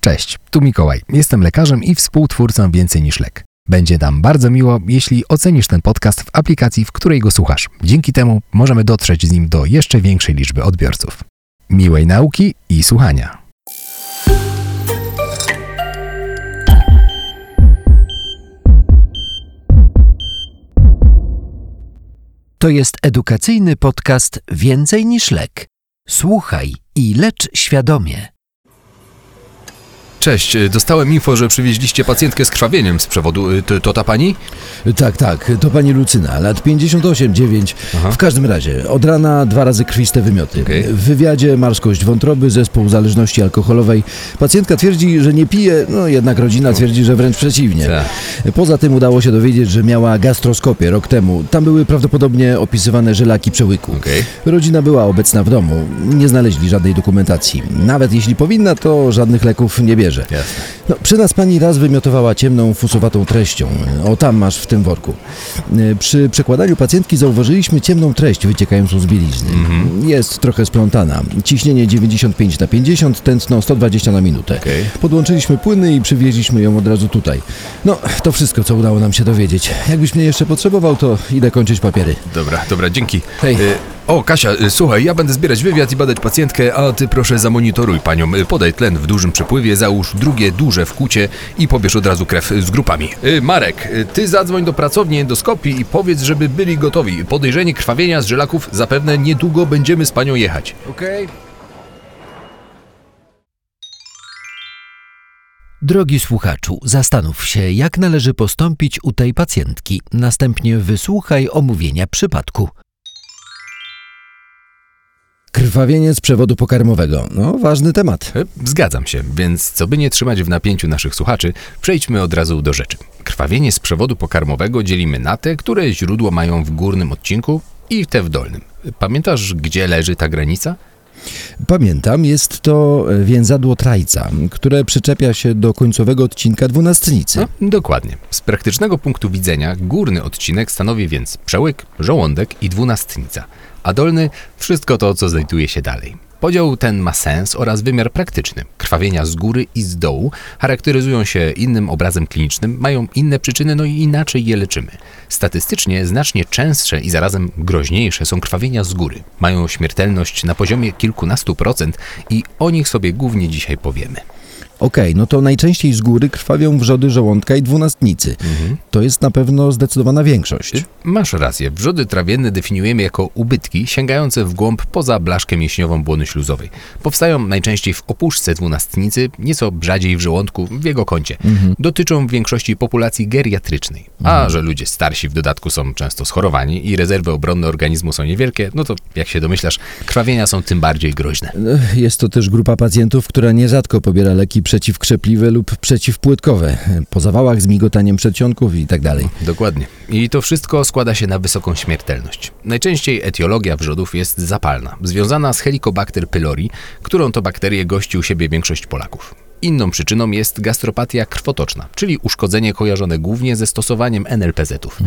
Cześć, tu Mikołaj. Jestem lekarzem i współtwórcą Więcej niż lek. Będzie nam bardzo miło, jeśli ocenisz ten podcast w aplikacji, w której go słuchasz. Dzięki temu możemy dotrzeć z nim do jeszcze większej liczby odbiorców. Miłej nauki i słuchania. To jest edukacyjny podcast Więcej niż lek. Słuchaj i lecz świadomie. Cześć, y, dostałem info, że przywieźliście pacjentkę z krwawieniem z przewodu. Y, To, to ta pani? Tak, tak, to pani Lucyna, lat 58-9. Aha. W każdym razie, od rana dwa razy krwiste wymioty. Okej. W wywiadzie marskość wątroby, zespół uzależności alkoholowej. Pacjentka twierdzi, że nie pije, no jednak rodzina twierdzi, że wręcz przeciwnie. Tak. Poza tym udało się dowiedzieć, że miała gastroskopię rok temu. Tam były prawdopodobnie opisywane żelaki przełyku. Okej. Rodzina była obecna w domu, nie znaleźli żadnej dokumentacji. Nawet jeśli powinna, to żadnych leków nie bierze. Jasne. No, przy nas pani raz wymiotowała ciemną, fusowatą treścią. O, tam masz w tym worku. E, Przy przekładaniu pacjentki zauważyliśmy ciemną treść wyciekającą z bielizny. Jest trochę splątana. Ciśnienie 95 na 50, tętno 120 na minutę. Okej. Podłączyliśmy płyny i przywieźliśmy ją od razu tutaj. No, to wszystko, co udało nam się dowiedzieć. Jakbyś mnie jeszcze potrzebował, to idę kończyć papiery. Dobra, dobra, dzięki. Hej. Y, O, Kasia, y, słuchaj, ja będę zbierać wywiad i badać pacjentkę, a ty proszę zamonitoruj panią. Y, Podaj tlen w dużym przepływie, załóż drugie duże w kucie i pobierz od razu krew z grupami. Y, Marek, ty zadzwoń do pracowni endoskopii i powiedz, żeby byli gotowi. Podejrzenie krwawienia z żelaków zapewne niedługo będziemy z panią jechać. Okej. Drogi słuchaczu, zastanów się, jak należy postąpić u tej pacjentki. Następnie wysłuchaj omówienia przypadku. Krwawienie z przewodu pokarmowego. No, ważny temat. E, Zgadzam się, więc co by nie trzymać w napięciu naszych słuchaczy, przejdźmy od razu do rzeczy. Krwawienie z przewodu pokarmowego dzielimy na te, które źródło mają w górnym odcinku i te w dolnym. Pamiętasz, gdzie leży ta granica? Pamiętam, jest to więzadło trajca, które przyczepia się do końcowego odcinka dwunastnicy. No, dokładnie. Z praktycznego punktu widzenia górny odcinek stanowi więc przełyk, żołądek i dwunastnica, a dolny wszystko to, co znajduje się dalej. Podział ten ma sens oraz wymiar praktyczny. Krwawienia z góry i z dołu charakteryzują się innym obrazem klinicznym, mają inne przyczyny, no i inaczej je leczymy. Statystycznie znacznie częstsze i zarazem groźniejsze są krwawienia z góry. Mają śmiertelność na poziomie kilkunastu procent i o nich sobie głównie dzisiaj powiemy. Okej, no to najczęściej z góry krwawią wrzody żołądka i dwunastnicy. To jest na pewno zdecydowana większość. Masz rację. Wrzody trawienne definiujemy jako ubytki sięgające w głąb poza blaszkę mięśniową błony śluzowej. Powstają najczęściej w opuszce dwunastnicy, nieco rzadziej w żołądku, w jego kącie. Dotyczą w większości populacji geriatrycznej. A że ludzie starsi w dodatku są często schorowani i rezerwy obronne organizmu są niewielkie, no to jak się domyślasz, krwawienia są tym bardziej groźne. Jest to też grupa pacjentów, która nierzadko pobiera leki przeciwkrzepliwe lub przeciwpłytkowe, po zawałach z migotaniem przedsionków i tak dalej. Dokładnie. I to wszystko składa się na wysoką śmiertelność. Najczęściej etiologia wrzodów jest zapalna, związana z Helicobacter pylori, którą to bakterię gości u siebie większość Polaków. Inną przyczyną jest gastropatia krwotoczna, czyli uszkodzenie kojarzone głównie ze stosowaniem NLPZ-ów.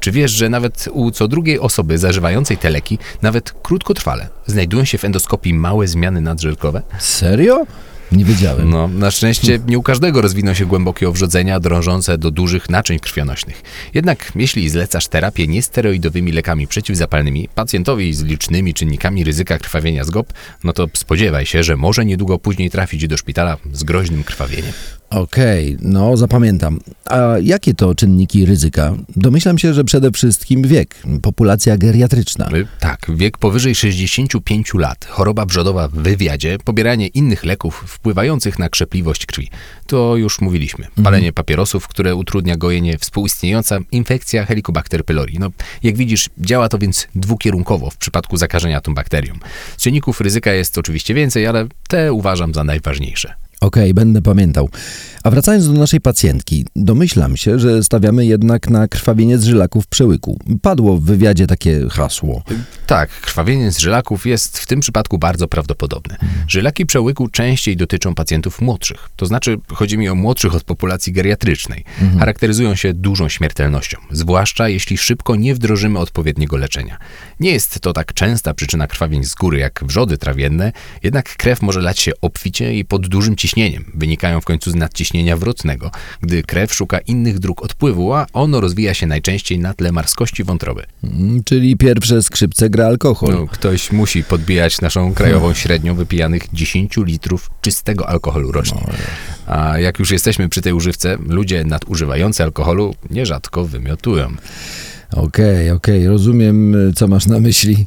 Czy wiesz, że nawet u co drugiej osoby zażywającej te leki, nawet krótkotrwale, znajdują się w endoskopii małe zmiany nadżelkowe? Serio? Nie wiedziałem. No, na szczęście nie u każdego rozwiną się głębokie owrzodzenia drążące do dużych naczyń krwionośnych. Jednak jeśli zlecasz terapię niesteroidowymi lekami przeciwzapalnymi pacjentowi z licznymi czynnikami ryzyka krwawienia z GOP, no to spodziewaj się, że może niedługo później trafić do szpitala z groźnym krwawieniem. Okej, no zapamiętam. A jakie to czynniki ryzyka? Domyślam się, że przede wszystkim wiek, populacja geriatryczna. Y, Tak, wiek powyżej 65 lat, choroba brzodowa w wywiadzie, pobieranie innych leków wpływających na krzepliwość krwi. To już mówiliśmy. Palenie papierosów, które utrudnia gojenie, współistniejąca infekcja Helicobacter pylori. No, jak widzisz, działa to więc dwukierunkowo w przypadku zakażenia tą bakterią. Czynników ryzyka jest oczywiście więcej, ale te uważam za najważniejsze. Okej, będę pamiętał. A wracając do naszej pacjentki, domyślam się, że stawiamy jednak na krwawienie z żylaków przełyku. Padło w wywiadzie takie hasło. Tak, krwawienie z żylaków jest w tym przypadku bardzo prawdopodobne. Żylaki przełyku częściej dotyczą pacjentów młodszych, to znaczy chodzi mi o młodszych od populacji geriatrycznej. Charakteryzują się dużą śmiertelnością, zwłaszcza jeśli szybko nie wdrożymy odpowiedniego leczenia. Nie jest to tak częsta przyczyna krwawień z góry jak wrzody trawienne, jednak krew może lać się obficie i pod dużym ciśnieniem nadciśnieniem. Wynikają w końcu z nadciśnienia wrotnego, gdy krew szuka innych dróg odpływu, a ono rozwija się najczęściej na tle marskości wątroby. Mm, Czyli pierwsze skrzypce gra alkohol. No, ktoś musi podbijać naszą krajową średnią wypijanych 10 litrów czystego alkoholu rocznie. A jak już jesteśmy przy tej używce, ludzie nadużywający alkoholu nierzadko wymiotują. Okej, okej, rozumiem, y, co masz na myśli.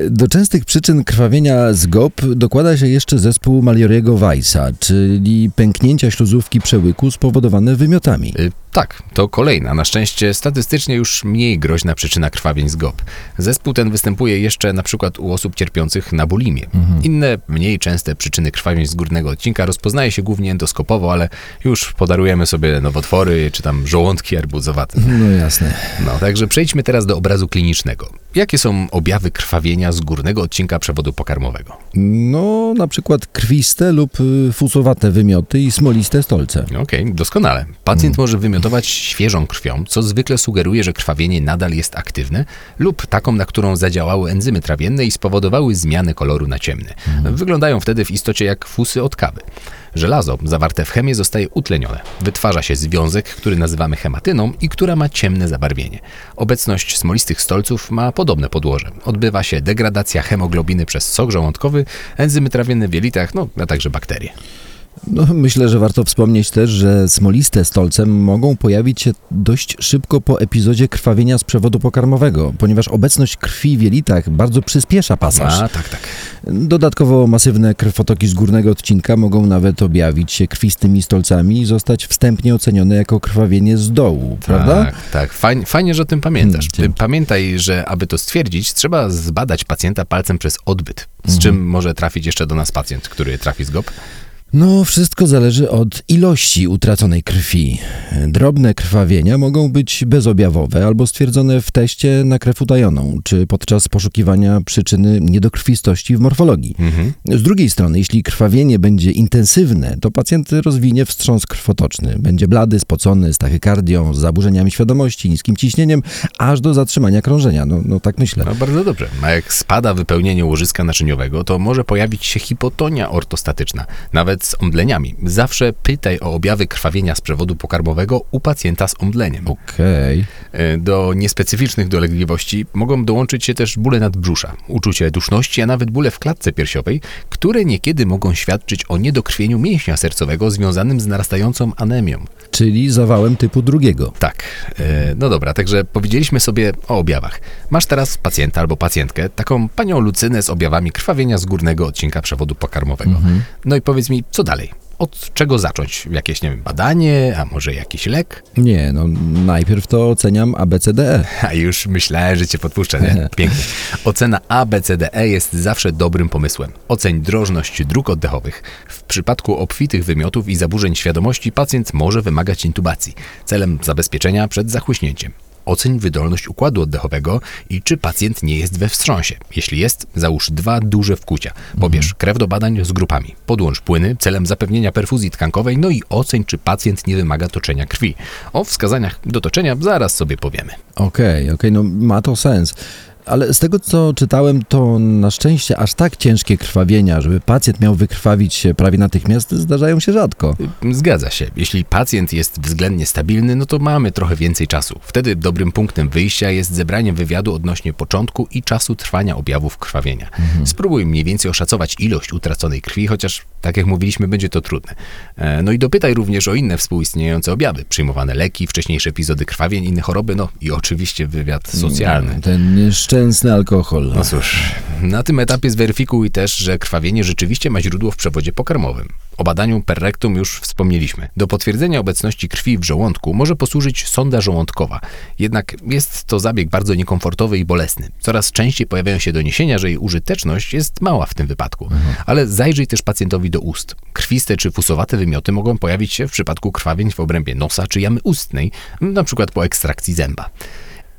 Y, Do częstych przyczyn krwawienia z GOP dokłada się jeszcze zespół Malioriego Weissa, czyli pęknięcia śluzówki przełyku spowodowane wymiotami. Tak, to kolejna, na szczęście statystycznie już mniej groźna przyczyna krwawień z GOP. Zespół ten występuje jeszcze na przykład u osób cierpiących na bulimię. Inne, mniej częste przyczyny krwawień z górnego odcinka rozpoznaje się głównie endoskopowo, ale już podarujemy sobie nowotwory czy tam żołądki arbuzowate. No jasne. No, także przejdźmy teraz do obrazu klinicznego. Jakie są objawy krwawienia z górnego odcinka przewodu pokarmowego? No, na przykład krwiste lub y, fusowate wymioty i smoliste stolce. Okej, doskonale. Pacjent może wymiotować świeżą krwią, co zwykle sugeruje, że krwawienie nadal jest aktywne, lub taką, na którą zadziałały enzymy trawienne i spowodowały zmianę koloru na ciemny. Wyglądają wtedy w istocie jak fusy od kawy. Żelazo zawarte w chemie zostaje utlenione. Wytwarza się związek, który nazywamy hematyną i która ma ciemne zabarwienie. Obecność smolistych stolców ma podobne podłoże. Odbywa się degradacja hemoglobiny przez sok żołądkowy, enzymy trawienne w jelitach, no a także bakterie. No, myślę, że warto wspomnieć też, że smoliste stolce mogą pojawić się dość szybko po epizodzie krwawienia z przewodu pokarmowego, ponieważ obecność krwi w jelitach bardzo przyspiesza pasaż. A, tak, tak. Dodatkowo masywne krwotoki z górnego odcinka mogą nawet objawić się krwistymi stolcami i zostać wstępnie ocenione jako krwawienie z dołu, prawda? Tak, tak. Fajnie, fajnie, że o tym pamiętasz. Hmm, dzięki. Pamiętaj, że aby to stwierdzić, trzeba zbadać pacjenta palcem przez odbyt. Z Mhm. czym może trafić jeszcze do nas pacjent, który trafi z GOP? No, wszystko zależy od ilości utraconej krwi. Drobne krwawienia mogą być bezobjawowe albo stwierdzone w teście na krew utajoną, czy podczas poszukiwania przyczyny niedokrwistości w morfologii. Mhm. Z drugiej strony, jeśli krwawienie będzie intensywne, to pacjent rozwinie wstrząs krwotoczny. Będzie blady, spocony, z tachykardią, z zaburzeniami świadomości, niskim ciśnieniem, aż do zatrzymania krążenia. No, no tak myślę. No bardzo dobrze. A jak spada wypełnienie łożyska naczyniowego, to może pojawić się hipotonia ortostatyczna, nawet z omdleniami. Zawsze pytaj o objawy krwawienia z przewodu pokarmowego u pacjenta z omdleniem. Okej. E, Do niespecyficznych dolegliwości mogą dołączyć się też bóle nadbrzusza, uczucie duszności, a nawet bóle w klatce piersiowej, które niekiedy mogą świadczyć o niedokrwieniu mięśnia sercowego związanym z narastającą anemią. Czyli zawałem typu drugiego. Tak, e, no dobra, także powiedzieliśmy sobie o objawach. Masz teraz pacjenta albo pacjentkę, taką panią Lucynę z objawami krwawienia z górnego odcinka przewodu pokarmowego. No i powiedz mi, co dalej? Od czego zacząć? Jakieś, nie wiem, badanie, a może jakiś lek? Nie, no najpierw to oceniam ABCDE. A już myślałem, że cię podpuszczę, nie? Pięknie. Ocena ABCDE jest zawsze dobrym pomysłem. Oceń drożność dróg oddechowych. W przypadku obfitych wymiotów i zaburzeń świadomości pacjent może wymagać intubacji celem zabezpieczenia przed zachłyśnięciem. Oceń wydolność układu oddechowego i czy pacjent nie jest we wstrząsie. Jeśli jest, załóż dwa duże wkłucia. Pobierz krew do badań z grupami. Podłącz płyny celem zapewnienia perfuzji tkankowej, no i oceń, czy pacjent nie wymaga toczenia krwi. O wskazaniach do toczenia zaraz sobie powiemy. Okej, okej, no ma to sens. Ale z tego co czytałem, to na szczęście aż tak ciężkie krwawienia, żeby pacjent miał wykrwawić się prawie natychmiast, zdarzają się rzadko. Zgadza się. Jeśli pacjent jest względnie stabilny, no to mamy trochę więcej czasu. Wtedy dobrym punktem wyjścia jest zebranie wywiadu odnośnie początku i czasu trwania objawów krwawienia. Spróbuj mniej więcej oszacować ilość utraconej krwi, chociaż tak jak mówiliśmy, będzie to trudne. E, No i dopytaj również o inne współistniejące objawy, przyjmowane leki, wcześniejsze epizody krwawień, inne choroby, no i oczywiście wywiad socjalny. Ten nieszczęsny alkohol. No cóż, na tym etapie zweryfikuj też, że krwawienie rzeczywiście ma źródło w przewodzie pokarmowym. O badaniu per rectum już wspomnieliśmy. Do potwierdzenia obecności krwi w żołądku może posłużyć sonda żołądkowa. Jednak jest to zabieg bardzo niekomfortowy i bolesny. Coraz częściej pojawiają się doniesienia, że jej użyteczność jest mała w tym wypadku. Ale zajrzyj też pacjentowi do ust. Krwiste czy fusowate wymioty mogą pojawić się w przypadku krwawień w obrębie nosa czy jamy ustnej, na przykład po ekstrakcji zęba.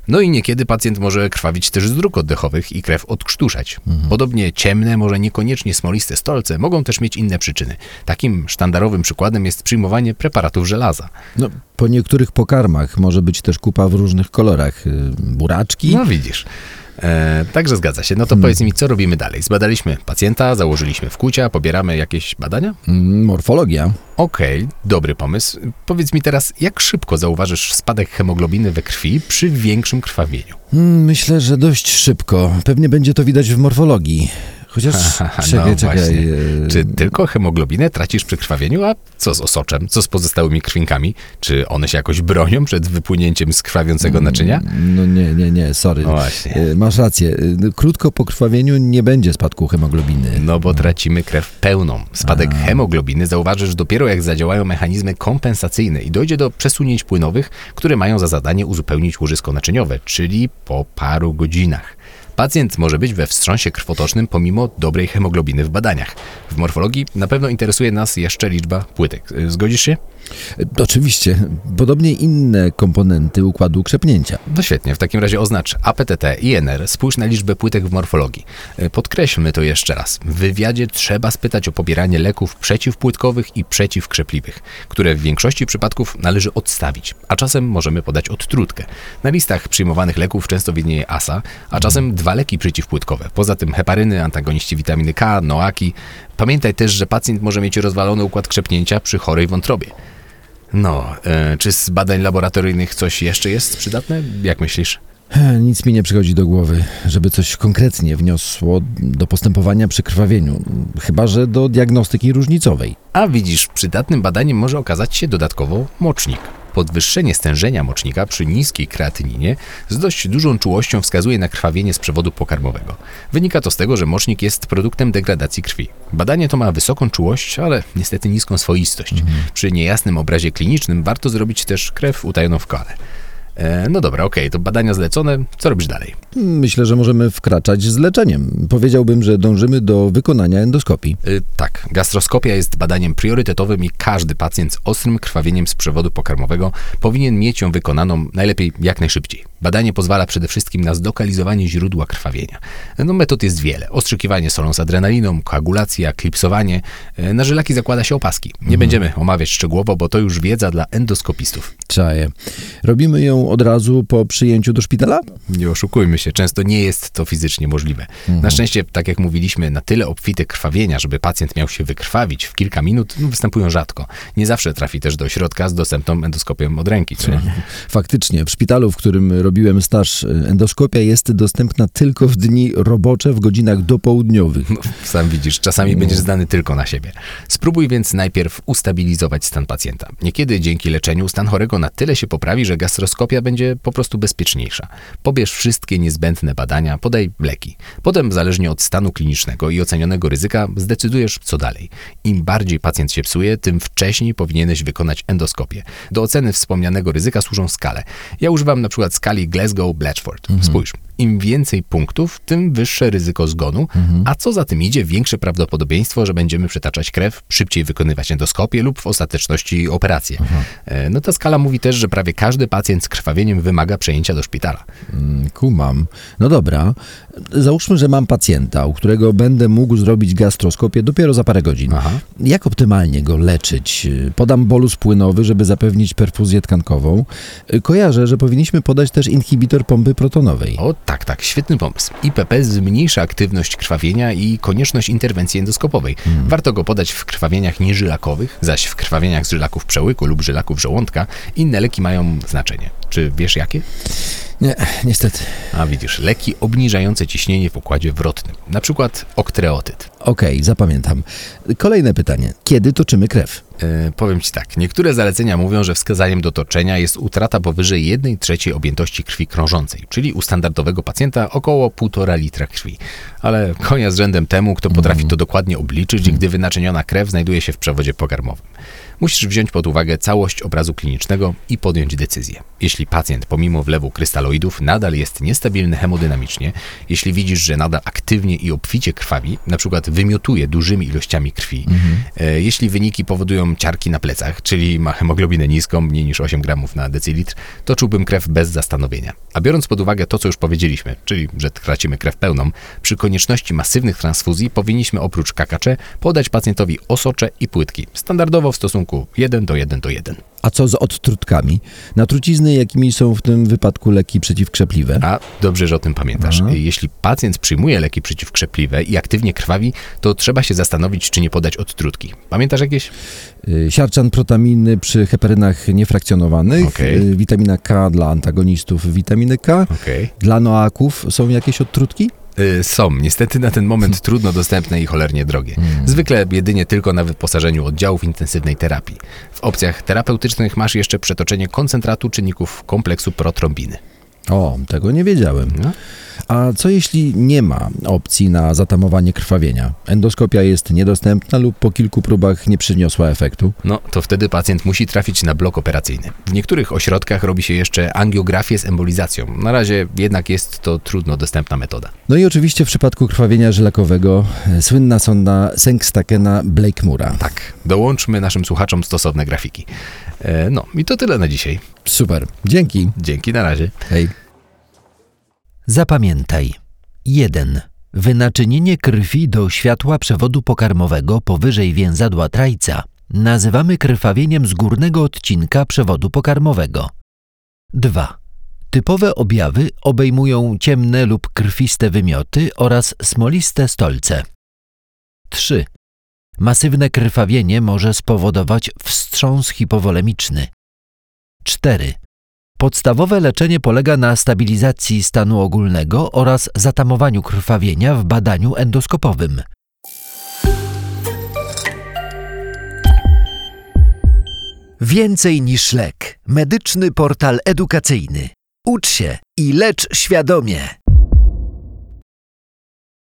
No i niekiedy pacjent może krwawić też z dróg oddechowych i krew odkrztuszać. Podobnie ciemne, może niekoniecznie smoliste stolce mogą też mieć inne przyczyny. Takim sztandarowym przykładem jest przyjmowanie preparatów żelaza. No, po niektórych pokarmach może być też kupa w różnych kolorach. y, Buraczki. No widzisz. E, także zgadza się. No to powiedz mi, co robimy dalej? Zbadaliśmy pacjenta, założyliśmy wkłucia, pobieramy jakieś badania? Mm, Morfologia. Okej, dobry pomysł. Powiedz mi teraz, jak szybko zauważysz spadek hemoglobiny we krwi przy większym krwawieniu? Mm, Myślę, że dość szybko. Pewnie będzie to widać w morfologii. Chociaż, czekaj, no czekaj. właśnie. e, Czy tylko hemoglobinę tracisz przy krwawieniu, a co z osoczem? Co z pozostałymi krwinkami? Czy one się jakoś bronią przed wypłynięciem z krwawiącego naczynia? No nie, nie, nie, sorry. No właśnie. E, Masz rację. E, Krótko po krwawieniu nie będzie spadku hemoglobiny. No bo tracimy krew pełną. Spadek hemoglobiny zauważysz dopiero jak zadziałają mechanizmy kompensacyjne i dojdzie do przesunięć płynowych, które mają za zadanie uzupełnić łożysko naczyniowe, czyli po paru godzinach. Pacjent może być we wstrząsie krwotocznym pomimo dobrej hemoglobiny w badaniach. W morfologii na pewno interesuje nas jeszcze liczba płytek. Y, Zgodzisz się? Oczywiście. Podobnie inne komponenty układu krzepnięcia. No świetnie, w takim razie oznacz APTT i NR, spójrz na liczbę płytek w morfologii. Y, Podkreślmy to jeszcze raz. W wywiadzie trzeba spytać o pobieranie leków przeciwpłytkowych i przeciwkrzepliwych, które w większości przypadków należy odstawić, a czasem możemy podać odtrutkę. Na listach przyjmowanych leków często widnieje ASA, a czasem dwa leki przeciwpłytkowe. Poza tym heparyny, antagoniści witaminy K, noaki. Pamiętaj też, że pacjent może mieć rozwalony układ krzepnięcia przy chorej wątrobie. No, e, czy z badań laboratoryjnych coś jeszcze jest przydatne? Jak myślisz? E, Nic mi nie przychodzi do głowy, żeby coś konkretnie wniosło do postępowania przy krwawieniu. Chyba, że do diagnostyki różnicowej. A widzisz, przydatnym badaniem może okazać się dodatkowo mocznik. Podwyższenie stężenia mocznika przy niskiej kreatyninie z dość dużą czułością wskazuje na krwawienie z przewodu pokarmowego. Wynika to z tego, że mocznik jest produktem degradacji krwi. Badanie to ma wysoką czułość, ale niestety niską swoistość. Przy niejasnym obrazie klinicznym warto zrobić też krew utajoną w kale. E, no dobra, okej, to badania zlecone. Co robisz dalej? Myślę, że możemy wkraczać z leczeniem. Powiedziałbym, że dążymy do wykonania endoskopii. Y, Tak, gastroskopia jest badaniem priorytetowym i każdy pacjent z ostrym krwawieniem z przewodu pokarmowego powinien mieć ją wykonaną najlepiej jak najszybciej. Badanie pozwala przede wszystkim na zlokalizowanie źródła krwawienia. No, metod jest wiele. Ostrzykiwanie solą z adrenaliną, koagulacja, klipsowanie. Y, Na żylaki zakłada się opaski. Nie będziemy omawiać szczegółowo, bo to już wiedza dla endoskopistów. Czaję. Robimy ją od razu po przyjęciu do szpitala? Nie oszukujmy się, często nie jest to fizycznie możliwe. Na szczęście, tak jak mówiliśmy, na tyle obfite krwawienia, żeby pacjent miał się wykrwawić w kilka minut, no, występują rzadko. Nie zawsze trafi też do środka z dostępną endoskopią od ręki. Faktycznie, w szpitalu, w którym robiłem staż, endoskopia jest dostępna tylko w dni robocze w godzinach dopołudniowych. No, sam widzisz, czasami będziesz zdany tylko na siebie. Spróbuj więc najpierw ustabilizować stan pacjenta. Niekiedy dzięki leczeniu stan chorego na tyle się poprawi, że gastroskopia będzie po prostu bezpieczniejsza. Pobierz wszystkie niezbędne badania, podaj leki. Potem, zależnie od stanu klinicznego i ocenionego ryzyka, zdecydujesz co dalej. Im bardziej pacjent się psuje, tym wcześniej powinieneś wykonać endoskopię. Do oceny wspomnianego ryzyka służą skale. Ja używam na przykład skali Glasgow-Blatchford. Spójrz, im więcej punktów, tym wyższe ryzyko zgonu, a co za tym idzie, większe prawdopodobieństwo, że będziemy przetaczać krew, szybciej wykonywać endoskopię lub w ostateczności operację. E, No ta skala mówi też, że prawie każdy pacjent z krwawieniem wymaga przejęcia do szpitala. Mm, Kumam. No dobra. Załóżmy, że mam pacjenta, u którego będę mógł zrobić gastroskopię dopiero za parę godzin. Aha. Jak optymalnie go leczyć? Podam bolus płynowy, żeby zapewnić perfuzję tkankową. Kojarzę, że powinniśmy podać też inhibitor pompy protonowej. O tak, tak, świetny pomysł. IPP zmniejsza aktywność krwawienia i konieczność interwencji endoskopowej. Warto go podać w krwawieniach nieżylakowych, zaś w krwawieniach z żylaków przełyku lub żylaków żołądka inne leki mają znaczenie. Czy wiesz jakie? Nie, niestety. A widzisz, leki obniżające ciśnienie w układzie wrotnym, na przykład oktreotyd. Okej, zapamiętam. Kolejne pytanie. Kiedy toczymy krew? E, powiem Ci tak, niektóre zalecenia mówią, że wskazaniem do toczenia jest utrata powyżej 1 trzeciej objętości krwi krążącej, czyli u standardowego pacjenta około 1,5 litra krwi. Ale konia z rzędem temu, kto potrafi to dokładnie obliczyć, gdy wynaczyniona krew znajduje się w przewodzie pokarmowym. Musisz wziąć pod uwagę całość obrazu klinicznego i podjąć decyzję. Jeśli pacjent pomimo wlewu krystaloidów nadal jest niestabilny hemodynamicznie, jeśli widzisz, że nadal aktywnie i obficie krwawi, na przykład wymiotuje dużymi ilościami krwi. E, Jeśli wyniki powodują ciarki na plecach, czyli ma hemoglobinę niską, mniej niż 8 gramów na decylitr, to czułbym krew bez zastanowienia. A biorąc pod uwagę to, co już powiedzieliśmy, czyli że tracimy krew pełną, przy konieczności masywnych transfuzji powinniśmy oprócz KKC podać pacjentowi osocze i płytki, standardowo w stosunku 1 do 1 do 1. A co z odtrutkami? Na trucizny, jakimi są w tym wypadku leki przeciwkrzepliwe? A dobrze, że o tym pamiętasz. Aha. Jeśli pacjent przyjmuje leki przeciwkrzepliwe i aktywnie krwawi, to trzeba się zastanowić, czy nie podać odtrutki. Pamiętasz jakieś? Y, Siarczan protaminy przy heparynach niefrakcjonowanych, Okej. y, witamina K dla antagonistów witaminy K. Okej. Dla noaków są jakieś odtrutki? Y, Są, niestety na ten moment trudno dostępne i cholernie drogie. Zwykle jedynie tylko na wyposażeniu oddziałów intensywnej terapii. W opcjach terapeutycznych masz jeszcze przetoczenie koncentratu czynników kompleksu protrombiny. O, tego nie wiedziałem. No. A co jeśli nie ma opcji na zatamowanie krwawienia? Endoskopia jest niedostępna lub po kilku próbach nie przyniosła efektu? No, to wtedy pacjent musi trafić na blok operacyjny. W niektórych ośrodkach robi się jeszcze angiografię z embolizacją. Na razie jednak jest to trudno dostępna metoda. No i oczywiście w przypadku krwawienia żylakowego e, słynna sonda Senkstakena Blakemura. Tak, dołączmy naszym słuchaczom stosowne grafiki. E, no i to tyle na dzisiaj. Super, dzięki. Dzięki, na razie. Hej. Zapamiętaj. 1. Wynaczynienie krwi do światła przewodu pokarmowego powyżej więzadła trajca nazywamy krwawieniem z górnego odcinka przewodu pokarmowego. 2. Typowe objawy obejmują ciemne lub krwiste wymioty oraz smoliste stolce. 3. Masywne krwawienie może spowodować wstrząs hipowolemiczny. 4. Podstawowe leczenie polega na stabilizacji stanu ogólnego oraz zatamowaniu krwawienia w badaniu endoskopowym. Więcej niż lek. Medyczny portal edukacyjny. Ucz się i lecz świadomie.